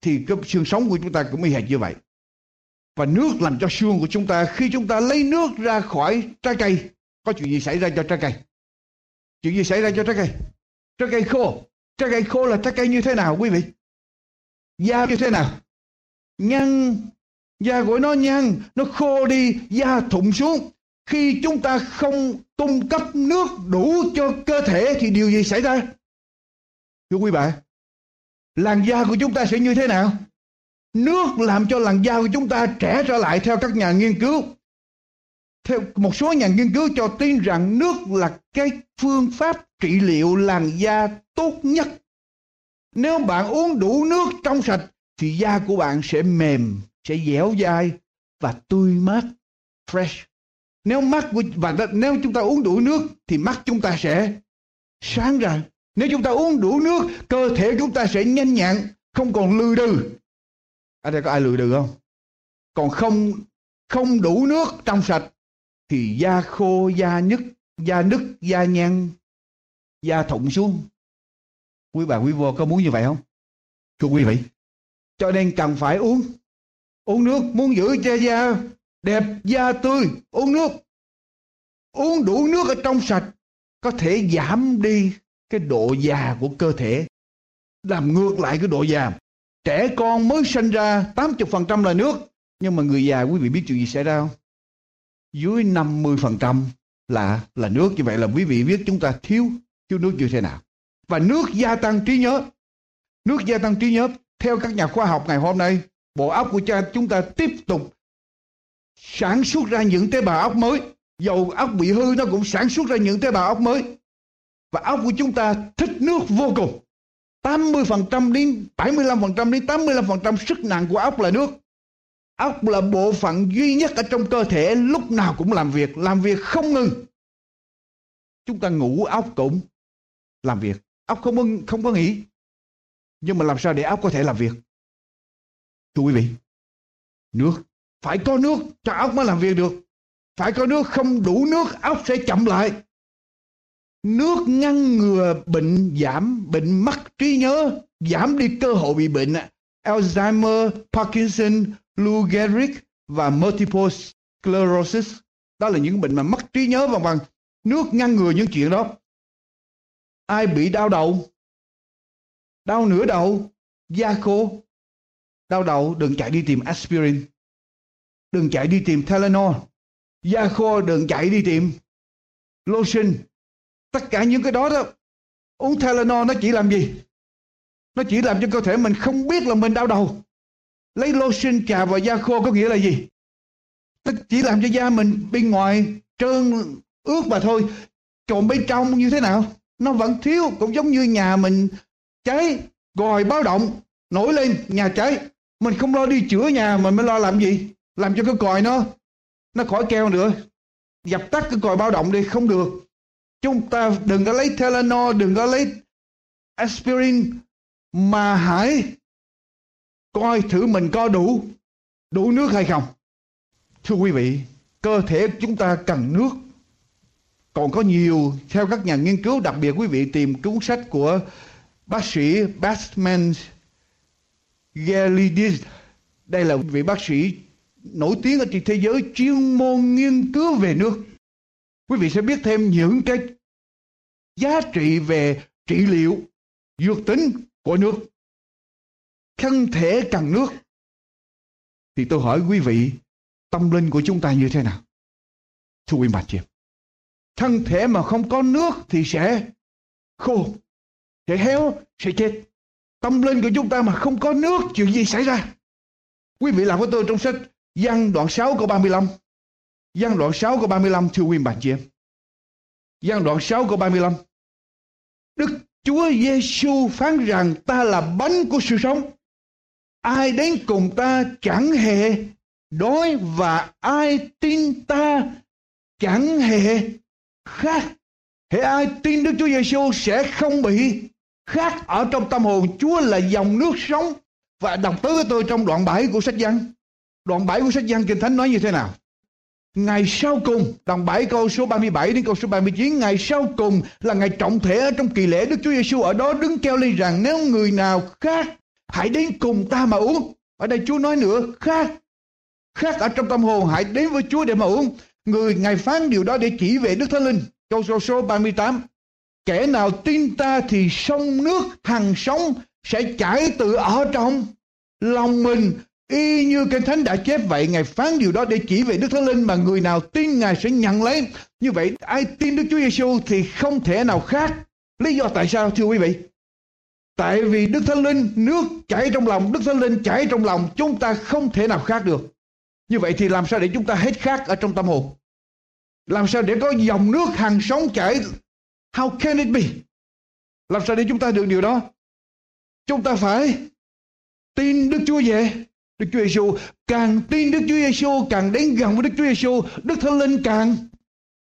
thì cái xương sống của chúng ta cũng y hệt như vậy. Và nước làm cho xương của chúng ta, khi chúng ta lấy nước ra khỏi trái cây, có chuyện gì xảy ra cho trái cây? Chuyện gì xảy ra cho trái cây? Trái cây khô. Trái cây khô là trái cây như thế nào, quý vị? Da như thế nào? Nhăn. Da của nó nhăn, nó khô đi, da thụng xuống khi chúng ta không cung cấp nước đủ cho cơ thể thì điều gì xảy ra? Thưa quý bạn làn da của chúng ta sẽ như thế nào? Nước làm cho làn da của chúng ta trẻ trở lại theo các nhà nghiên cứu. Theo một số nhà nghiên cứu cho tin rằng nước là cái phương pháp trị liệu làn da tốt nhất. Nếu bạn uống đủ nước trong sạch thì da của bạn sẽ mềm, sẽ dẻo dai và tươi mát, fresh nếu mắt của, và nếu chúng ta uống đủ nước thì mắt chúng ta sẽ sáng ra. Nếu chúng ta uống đủ nước, cơ thể chúng ta sẽ nhanh nhẹn, không còn lư đừ. Ở đây có ai lười đừ không? Còn không không đủ nước trong sạch thì da khô, da nhức, da nứt, da nhăn, da thụng xuống. Quý bà, quý vô có muốn như vậy không? Thưa quý vị, cho nên cần phải uống. Uống nước, muốn giữ cho da đẹp da tươi, uống nước. Uống đủ nước ở trong sạch, có thể giảm đi cái độ già của cơ thể. Làm ngược lại cái độ già. Trẻ con mới sinh ra 80% là nước. Nhưng mà người già, quý vị biết chuyện gì xảy ra không? Dưới 50% là là nước. Như vậy là quý vị biết chúng ta thiếu thiếu nước như thế nào. Và nước gia tăng trí nhớ. Nước gia tăng trí nhớ. Theo các nhà khoa học ngày hôm nay, bộ óc của cha chúng ta tiếp tục sản xuất ra những tế bào óc mới. Dầu óc bị hư nó cũng sản xuất ra những tế bào óc mới. Và óc của chúng ta thích nước vô cùng. 80% đến 75% đến 85% sức nặng của óc là nước. Óc là bộ phận duy nhất ở trong cơ thể, lúc nào cũng làm việc làm việc không ngừng. Chúng ta ngủ óc cũng làm việc. Óc không không có nghỉ. Nhưng mà làm sao để óc có thể làm việc? Thưa quý vị, nước phải có nước cho ốc mới làm việc được. Phải có nước không đủ nước ốc sẽ chậm lại. Nước ngăn ngừa bệnh giảm bệnh mất trí nhớ giảm đi cơ hội bị bệnh Alzheimer, Parkinson, Lou Gehrig và multiple sclerosis. Đó là những bệnh mà mất trí nhớ vân vân. Nước ngăn ngừa những chuyện đó. Ai bị đau đầu? Đau nửa đầu da khô. Đau đầu đừng chạy đi tìm aspirin đừng chạy đi tìm Telenor. da khô đừng chạy đi tìm lotion. Tất cả những cái đó đó, uống Telenor nó chỉ làm gì? Nó chỉ làm cho cơ thể mình không biết là mình đau đầu. Lấy lotion chà vào da khô có nghĩa là gì? Nó chỉ làm cho da mình bên ngoài trơn ướt mà thôi. Còn bên trong như thế nào? Nó vẫn thiếu, cũng giống như nhà mình cháy, gòi báo động, nổi lên, nhà cháy. Mình không lo đi chữa nhà, mình mới lo làm gì? Làm cho cái còi nó nó khỏi keo nữa. Dập tắt cái còi báo động đi, không được. Chúng ta đừng có lấy Telenor, đừng có lấy aspirin, mà hãy coi thử mình có đủ đủ nước hay không. Thưa quý vị, cơ thể chúng ta cần nước. Còn có nhiều, theo các nhà nghiên cứu, đặc biệt quý vị tìm cuốn sách của bác sĩ Batman Gelidis. Đây là vị bác sĩ nổi tiếng ở trên thế giới, chuyên môn nghiên cứu về nước. Quý vị sẽ biết thêm những cái giá trị về trị liệu dược tính của nước, thân thể cần nước. Thì tôi hỏi quý vị, tâm linh của chúng ta như thế nào? Thưa quý bà chị, thân thể mà không có nước thì sẽ khô, sẽ héo, sẽ chết. Tâm linh của chúng ta mà không có nước, chuyện gì xảy ra? Quý vị làm với tôi trong sách Giăng đoạn 6 câu 35 Giăng đoạn 6 câu 35 thưa quý bà chị em. Giăng đoạn 6 câu 35 Đức Chúa Giêsu phán rằng ta là bánh của sự sống. Ai đến cùng ta chẳng hề đói và ai tin ta chẳng hề khát. Hệ ai tin Đức Chúa Giêsu sẽ không bị khát ở trong tâm hồn. Chúa là dòng nước sống và đọc tới với tôi trong đoạn 7 của sách Giăng đoạn 7 của sách Giăng Kinh Thánh nói như thế nào Ngày sau cùng, đoạn 7 câu số 37 đến câu số 39, ngày sau cùng là ngày trọng thể ở trong kỳ lễ Đức Chúa Giêsu ở đó đứng kêu lên rằng nếu người nào khác hãy đến cùng ta mà uống. Ở đây Chúa nói nữa, khác, khác ở trong tâm hồn, hãy đến với Chúa để mà uống. Người Ngài phán điều đó để chỉ về Đức Thánh Linh. Câu số số 38, kẻ nào tin ta thì sông nước hằng sống sẽ chảy từ ở trong lòng mình y như kinh thánh đã chép vậy ngài phán điều đó để chỉ về đức thánh linh mà người nào tin ngài sẽ nhận lấy như vậy ai tin đức chúa giêsu thì không thể nào khác lý do tại sao thưa quý vị Tại vì Đức Thánh Linh, nước chảy trong lòng, Đức Thánh Linh chảy trong lòng, chúng ta không thể nào khác được. Như vậy thì làm sao để chúng ta hết khác ở trong tâm hồn? Làm sao để có dòng nước hàng sống chảy? How can it be? Làm sao để chúng ta được điều đó? Chúng ta phải tin Đức Chúa về. Đức Chúa Giêsu càng tin Đức Chúa Giêsu càng đến gần với Đức Chúa Giêsu, Đức Thánh Linh càng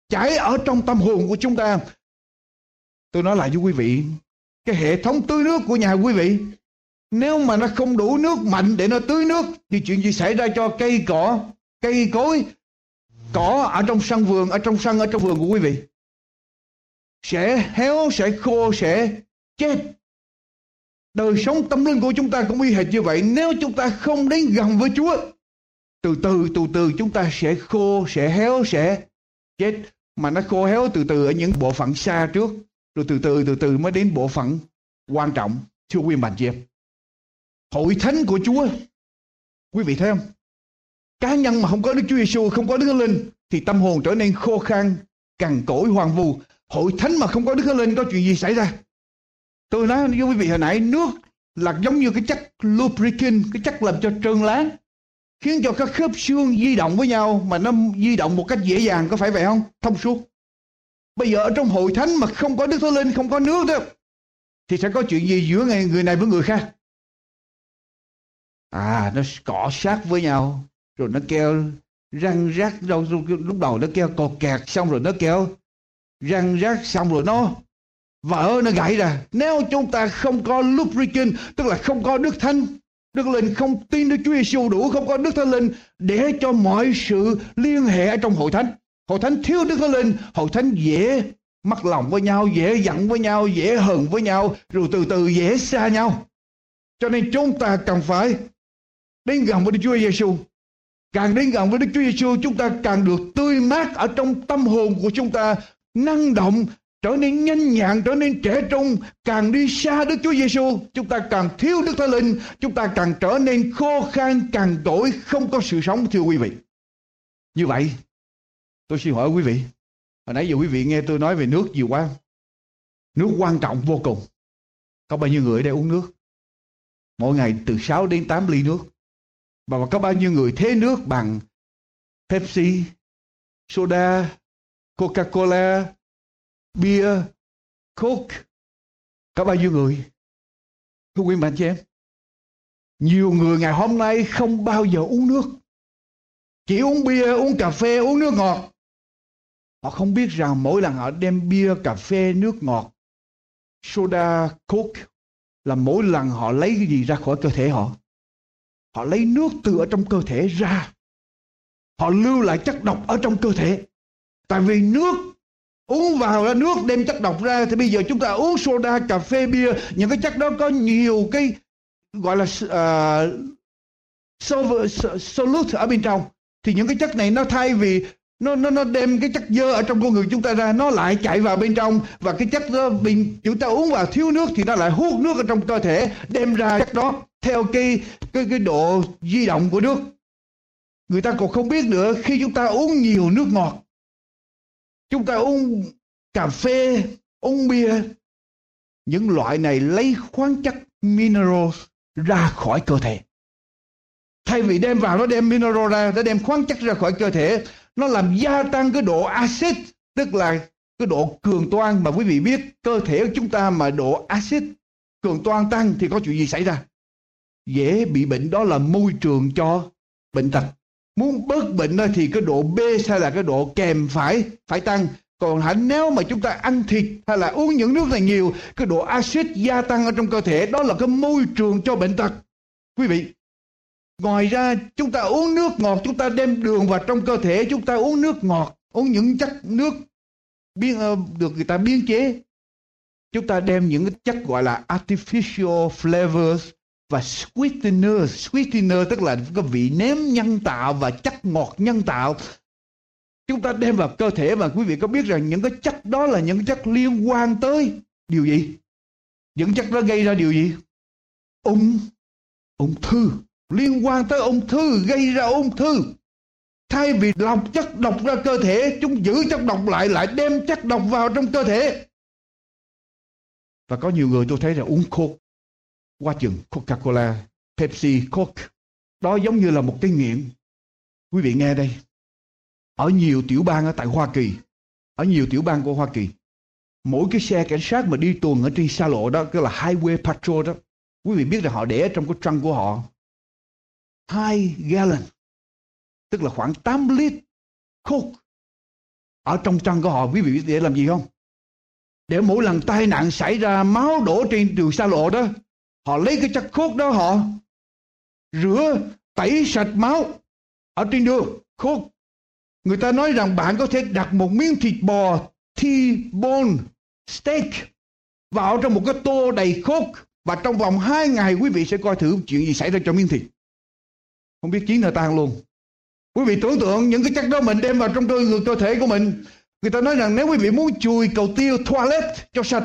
chảy ở trong tâm hồn của chúng ta. Tôi nói lại với quý vị, cái hệ thống tưới nước của nhà quý vị nếu mà nó không đủ nước mạnh để nó tưới nước thì chuyện gì xảy ra cho cây cỏ cây cối cỏ ở trong sân vườn ở trong sân ở trong vườn của quý vị sẽ héo sẽ khô sẽ chết đời sống tâm linh của chúng ta cũng y hệt như vậy. Nếu chúng ta không đến gần với Chúa từ từ từ từ chúng ta sẽ khô sẽ héo sẽ chết. Mà nó khô héo từ từ ở những bộ phận xa trước rồi từ từ từ từ mới đến bộ phận quan trọng. Thưa quý bạn chị em hội thánh của Chúa quý vị thấy không? Cá nhân mà không có Đức Chúa Giêsu không có Đức Thánh Linh thì tâm hồn trở nên khô khan cằn cỗi hoàng vu. Hội thánh mà không có Đức Thánh Linh có chuyện gì xảy ra tôi nói với quý vị hồi nãy nước là giống như cái chất lubricant cái chất làm cho trơn láng khiến cho các khớp xương di động với nhau mà nó di động một cách dễ dàng có phải vậy không thông suốt Bây giờ ở trong hội thánh mà không có Đức Thánh Linh, không có nước đó, thì sẽ có chuyện gì giữa người này với người khác? À, nó cọ sát với nhau, rồi nó kêu răng rác đâu lúc đầu nó kêu cột kẹt xong rồi nó kêu răng rác xong rồi nó vỡ nó gãy ra nếu chúng ta không có lubricant tức là không có đức thánh đức linh không tin đức chúa giêsu đủ không có đức thánh linh để cho mọi sự liên hệ ở trong hội thánh Hội thánh thiếu Đức Thánh Linh, hội thánh dễ mắc lòng với nhau, dễ giận với nhau, dễ hờn với nhau, rồi từ từ dễ xa nhau. Cho nên chúng ta cần phải đến gần với Đức Chúa Giêsu. Càng đến gần với Đức Chúa Giêsu, chúng ta càng được tươi mát ở trong tâm hồn của chúng ta. năng động trở nên nhanh nhạn trở nên trẻ trung càng đi xa Đức Chúa Giêsu chúng ta càng thiếu Đức Thánh Linh chúng ta càng trở nên khô khan càng đổi không có sự sống thưa quý vị. Như vậy tôi xin hỏi quý vị hồi nãy giờ quý vị nghe tôi nói về nước nhiều quá nước quan trọng vô cùng. Có bao nhiêu người ở đây uống nước? Mỗi ngày từ 6 đến 8 ly nước. Và có bao nhiêu người thế nước bằng Pepsi, soda, Coca-Cola, bia, Coke. Có bao nhiêu người? Thưa quý bạn chị em. Nhiều người ngày hôm nay không bao giờ uống nước. Chỉ uống bia, uống cà phê, uống nước ngọt. Họ không biết rằng mỗi lần họ đem bia, cà phê, nước ngọt, soda, coke là mỗi lần họ lấy cái gì ra khỏi cơ thể họ. Họ lấy nước từ ở trong cơ thể ra. Họ lưu lại chất độc ở trong cơ thể. Tại vì nước uống vào ra nước đem chất độc ra thì bây giờ chúng ta uống soda, cà phê, bia, những cái chất đó có nhiều cái gọi là uh, solute ở bên trong. Thì những cái chất này nó thay vì nó nó nó đem cái chất dơ ở trong con người chúng ta ra nó lại chạy vào bên trong. Và cái chất đó mình chúng ta uống vào thiếu nước thì nó lại hút nước ở trong cơ thể đem ra chất đó theo cái cái cái độ di động của nước. Người ta còn không biết nữa khi chúng ta uống nhiều nước ngọt chúng ta uống cà phê, uống bia. Những loại này lấy khoáng chất minerals ra khỏi cơ thể. Thay vì đem vào nó đem mineral ra, nó đem khoáng chất ra khỏi cơ thể, nó làm gia tăng cái độ axit, tức là cái độ cường toan mà quý vị biết, cơ thể của chúng ta mà độ axit cường toan tăng thì có chuyện gì xảy ra? Dễ bị bệnh đó là môi trường cho bệnh tật muốn bớt bệnh đó thì cái độ B hay là cái độ kèm phải phải tăng. Còn hẳn nếu mà chúng ta ăn thịt hay là uống những nước này nhiều, cái độ axit gia tăng ở trong cơ thể, đó là cái môi trường cho bệnh tật. Quý vị, ngoài ra chúng ta uống nước ngọt, chúng ta đem đường vào trong cơ thể, chúng ta uống nước ngọt, uống những chất nước biến ờ, được người ta biến chế. Chúng ta đem những chất gọi là artificial flavors và sweetener sweetener tức là cái vị nếm nhân tạo và chất ngọt nhân tạo. Chúng ta đem vào cơ thể mà quý vị có biết rằng những cái chất đó là những chất liên quan tới điều gì? Những chất đó gây ra điều gì? Ung ung thư. Liên quan tới ung thư, gây ra ung thư. Thay vì lọc chất độc ra cơ thể, chúng giữ chất độc lại lại đem chất độc vào trong cơ thể. Và có nhiều người tôi thấy là uống coke qua chừng Coca-Cola, Pepsi, Coke. Đó giống như là một cái nghiện. Quý vị nghe đây. Ở nhiều tiểu bang ở tại Hoa Kỳ, ở nhiều tiểu bang của Hoa Kỳ, mỗi cái xe cảnh sát mà đi tuần ở trên xa lộ đó, cái là Highway Patrol đó, quý vị biết là họ để trong cái trunk của họ hai gallon, tức là khoảng 8 lít Coke ở trong trunk của họ, quý vị biết để làm gì không? Để mỗi lần tai nạn xảy ra máu đổ trên đường xa lộ đó họ lấy cái chất khốt đó họ rửa tẩy sạch máu. Ở trên đường khốt người ta nói rằng bạn có thể đặt một miếng thịt bò T-bone steak vào trong một cái tô đầy khốt và trong vòng hai ngày quý vị sẽ coi thử chuyện gì xảy ra cho miếng thịt. Không biết chiến nào tan luôn. Quý vị tưởng tượng những cái chất đó mình đem vào trong cơ, cơ thể của mình. Người ta nói rằng nếu quý vị muốn chùi cầu tiêu toilet cho sạch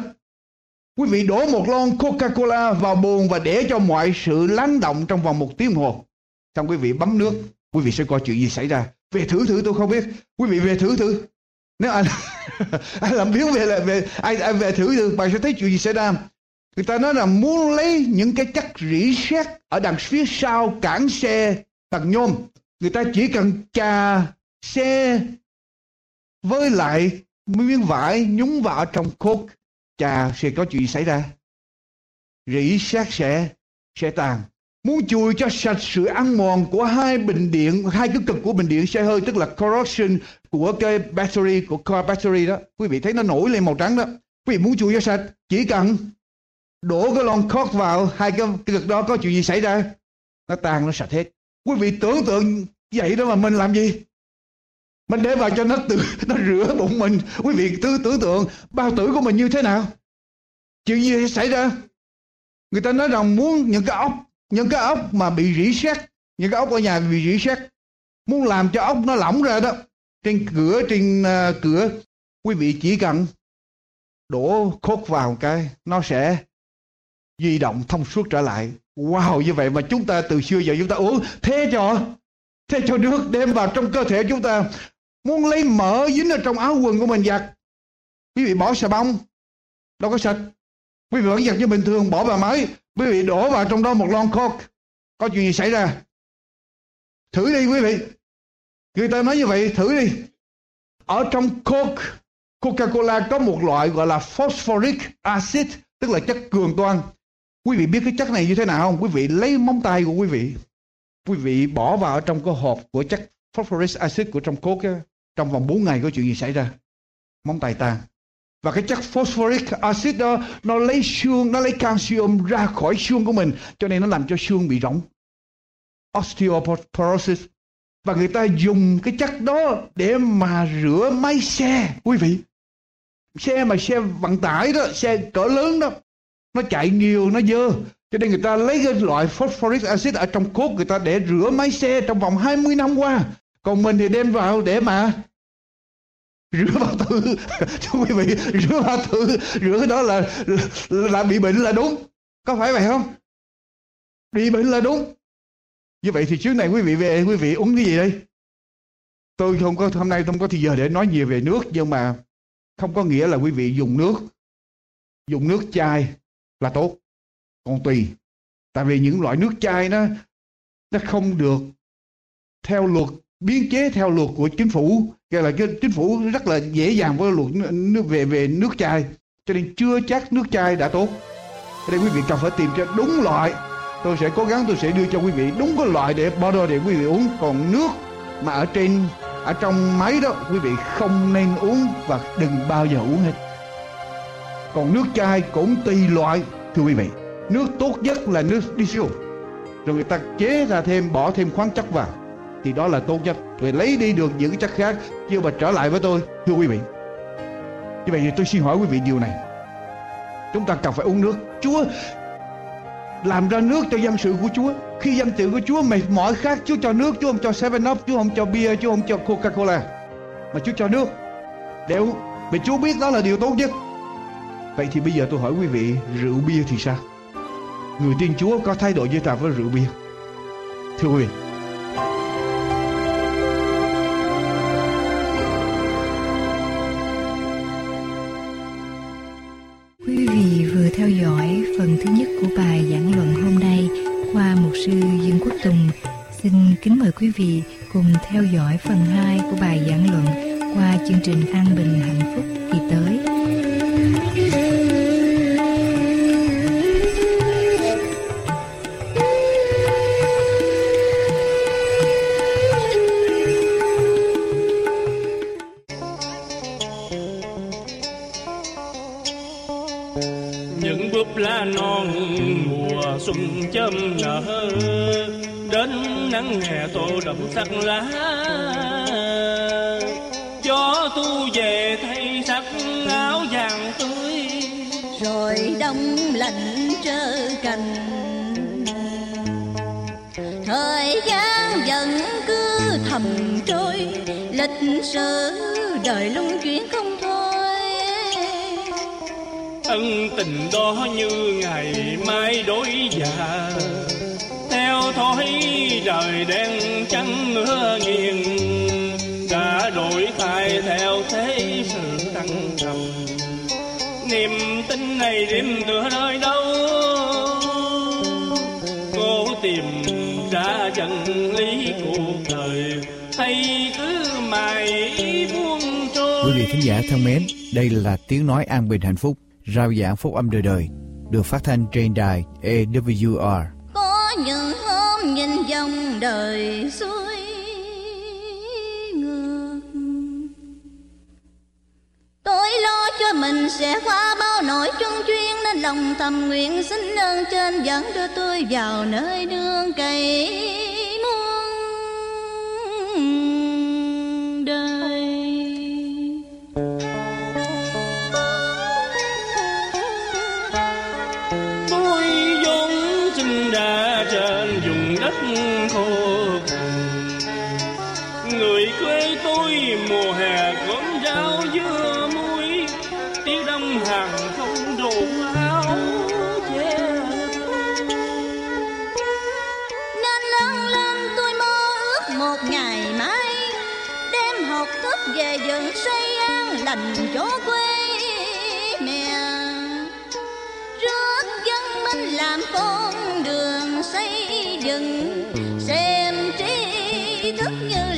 Quý vị đổ một lon Coca-Cola vào bồn và để cho mọi sự lắng động trong vòng một tiếng hồ. Xong quý vị bấm nước, quý vị sẽ coi chuyện gì xảy ra. Về thử thử tôi không biết. Quý vị về thử thử. Nếu anh anh làm biến về là về ai, ai về thử thử bạn sẽ thấy chuyện gì xảy ra. Người ta nói là muốn lấy những cái chất rỉ sét ở đằng phía sau cản xe bằng nhôm. Người ta chỉ cần chà xe với lại miếng vải nhúng vào trong coke chà, sẽ có chuyện xảy ra. Rỉ sát sẽ sẽ tàn. Muốn chùi cho sạch sự ăn mòn của hai bình điện, hai cái cực của bình điện xe hơi, tức là corrosion của cái battery, của car battery đó. Quý vị thấy nó nổi lên màu trắng đó. Quý vị muốn chùi cho sạch, chỉ cần đổ cái lon cork vào hai cái cực đó, có chuyện gì xảy ra, nó tan nó sạch hết. Quý vị tưởng tượng vậy đó mà mình làm gì? Mình để vào cho nó tự nó rửa bụng mình. Quý vị tư tưởng tượng bao tử của mình như thế nào? Chuyện gì xảy ra? Người ta nói rằng muốn những cái ốc những cái ốc mà bị rỉ sét những cái ốc ở nhà bị rỉ sét muốn làm cho ốc nó lỏng ra đó trên cửa trên uh, cửa quý vị chỉ cần đổ khốt vào cái nó sẽ di động thông suốt trở lại. Wow như vậy mà chúng ta từ xưa giờ chúng ta uống thế cho thế cho nước đem vào trong cơ thể chúng ta muốn lấy mỡ dính ở trong áo quần của mình giặt. Quý vị bỏ xà bông. Đâu có sạch. Quý vị vẫn giặt như bình thường, bỏ vào máy. Quý vị đổ vào trong đó một lon coke. Có chuyện gì xảy ra? Thử đi, quý vị. Người ta nói như vậy, thử đi. Ở trong coke, Coca-Cola có một loại gọi là phosphoric acid, tức là chất cường toan. Quý vị biết cái chất này như thế nào không? Quý vị lấy móng tay của quý vị. Quý vị bỏ vào trong cái hộp của chất phosphoric acid của trong coke trong vòng 4 ngày có chuyện gì xảy ra? Móng tay ta. Và cái chất phosphoric acid đó, nó lấy xương, nó lấy calcium ra khỏi xương của mình. Cho nên nó làm cho xương bị rỗng. Osteoporosis. Và người ta dùng cái chất đó để mà rửa máy xe, quý vị. Xe mà xe vận tải đó, xe cỡ lớn đó, nó chạy nhiều, nó dơ. Cho nên người ta lấy cái loại phosphoric acid ở trong cốt người ta để rửa máy xe trong vòng 20 năm qua. Còn mình thì đem vào để mà rửa vào tử. Thưa quý vị rửa vào tử. Rửa đó là, là bị bệnh là đúng. Có phải vậy không? Bị bệnh là đúng. Như vậy thì trước này quý vị về quý vị uống cái gì đây? Tôi không có hôm nay không có thời giờ để nói nhiều về nước nhưng mà không có nghĩa là quý vị dùng nước. Dùng nước chai là tốt. Còn tùy. Tại vì những loại nước chai nó nó không được theo luật biến chế theo luật của chính phủ. Gọi là cái chính phủ rất là dễ dàng với luật nước về về nước chai. Cho nên chưa chắc nước chai đã tốt. Ở đây quý vị cần phải tìm cho đúng loại. Tôi sẽ cố gắng tôi sẽ đưa cho quý vị đúng cái loại để bottle để quý vị uống. Còn nước mà ở trên, ở trong máy đó, quý vị không nên uống và đừng bao giờ uống hết. Còn nước chai cũng tùy loại, thưa quý vị. Nước tốt nhất là nước diesel. Rồi người ta chế ra thêm, bỏ thêm khoáng chất vào thì đó là tốt nhất. Rồi lấy đi được những chất khác chưa mà trở lại với tôi, thưa quý vị. Như vậy thì tôi xin hỏi quý vị điều này. Chúng ta cần phải uống nước. Chúa làm ra nước cho dân sự của chúa. Khi dân sự của chúa mệt mỏi khác, chúa cho nước, chúa không cho seven up, chúa không cho bia chúa không cho coca cola mà chúa cho nước. Để uống vì chúa biết đó là điều tốt nhất. Vậy thì bây giờ tôi hỏi quý vị, rượu bia thì sao? Người tin chúa có thay đổi như thế với rượu bia? Thưa quý vị. Vị cùng theo dõi phần 2 của bài giảng luận qua chương trình An đông lạnh trơ cành. Thời gian vẫn cứ thầm trôi, lịch sử đời luân chuyển không thôi. Ân tình đó như ngày mai đối già, theo thói đời đen trắng mưa nghiêng đã đổi thay theo thế sự tăng trầm niềm tin này đêm tựa nơi đâu cố tìm ra chân lý cuộc đời hay cứ mãi buông trôi Quý vị thính giả thân mến, đây là tiếng nói an bình hạnh phúc, rao giảng phúc âm đời đời, được phát thanh trên đài AWR. có những hôm nhìn dòng đời xuôi cho mình sẽ qua bao nỗi chung chuyên. Nên lòng thầm nguyện xin ơn trên dẫn đưa tôi vào nơi nương cày. Thức như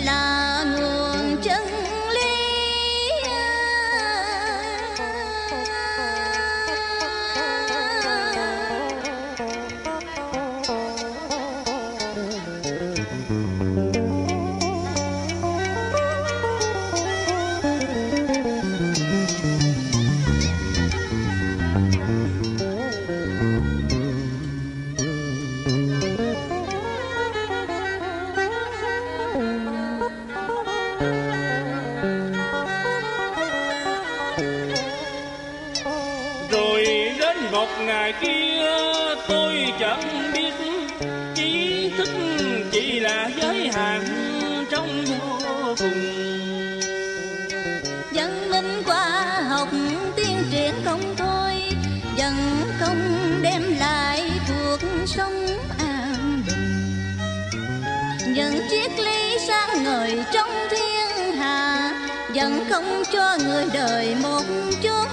cho người đời một chốn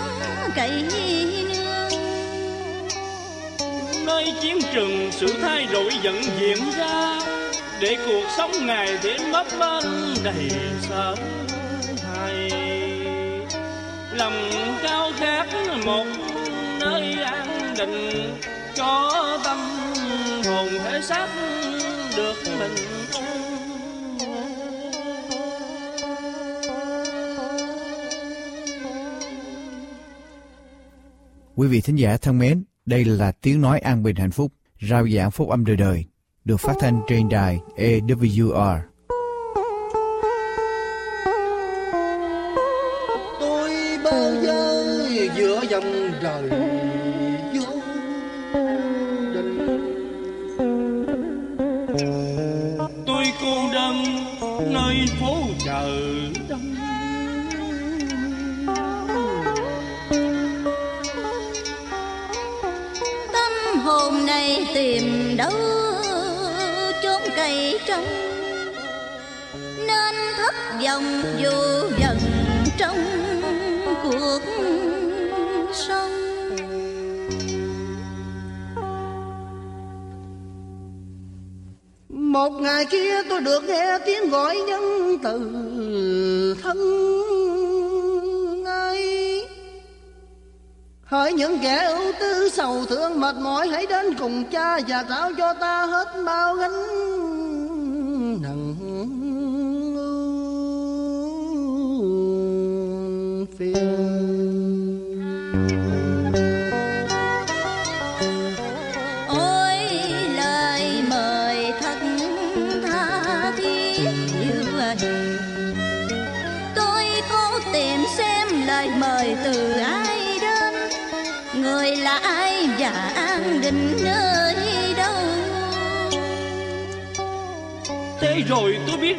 cậy nương nơi chiến trường sự thay đổi vẫn diễn ra, để cuộc sống ngày thêm bấp bênh đầy sợ hãi lòng cao khát một nơi an định cho tâm hồn thể xác Quý vị thính giả thân mến, đây là tiếng nói an bình hạnh phúc, rao giảng phúc âm đời đời, được phát thanh trên đài AWR. tôi bao giờ giữa dòng đời thất vọng vô vần trong cuộc sống. Một ngày kia tôi được nghe tiếng gọi nhân từ thân ai Hỡi những kẻ ưu tư sầu thương mệt mỏi Hãy đến cùng cha và trao cho ta hết bao gánh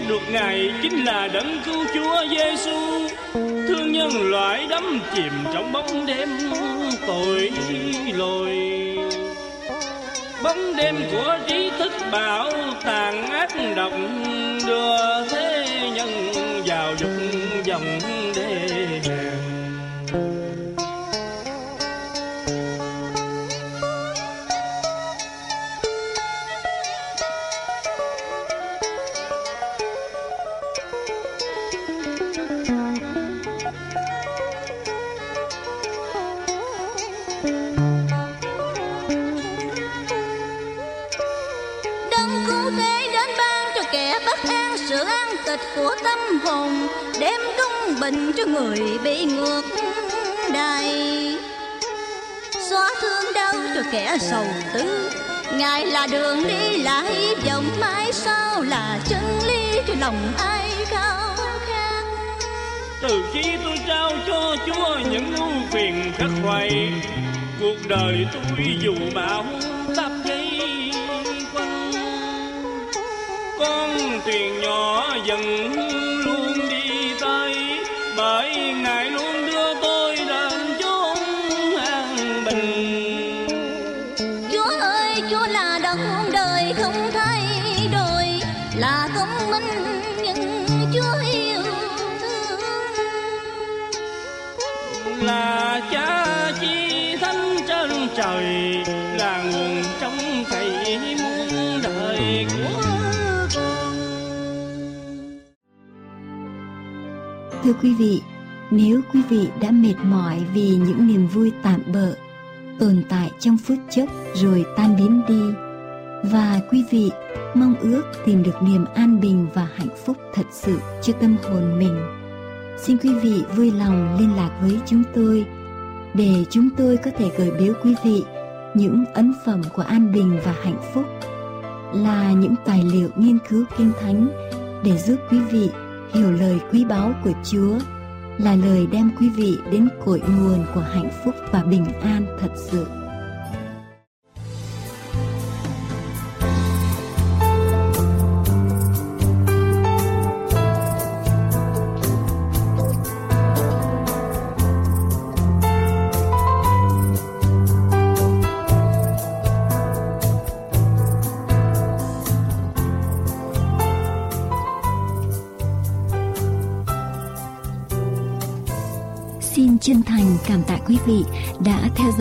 được Ngài chính là đấng cứu Chúa Giêsu, thương nhân loại đắm chìm trong bóng đêm tội lỗi. Bóng đêm của trí thức bảo tàn ác độc đưa thế nhân vào dục dòng đê hèn. Cho người bị ngược đày xóa thương đau cho kẻ sầu tư ngài là đường đi là hy vọng mãi sau là chân lý cho lòng ai khao khát Từ khi tôi trao cho Chúa những ưu phiền khắc khoải, cuộc đời tôi dù bão táp dây quanh. Con thuyền nhỏ dần quý vị, nếu quý vị đã mệt mỏi vì những niềm vui tạm bợ, tồn tại trong phút chốc rồi tan biến đi, và quý vị mong ước tìm được niềm an bình và hạnh phúc thật sự cho tâm hồn mình, xin quý vị vui lòng liên lạc với chúng tôi. Để chúng tôi có thể gửi biếu quý vị những ấn phẩm của an bình và hạnh phúc là những tài liệu nghiên cứu kinh thánh để giúp quý vị hiểu lời quý báu của Chúa là lời đem quý vị đến cội nguồn của hạnh phúc và bình an thật sự.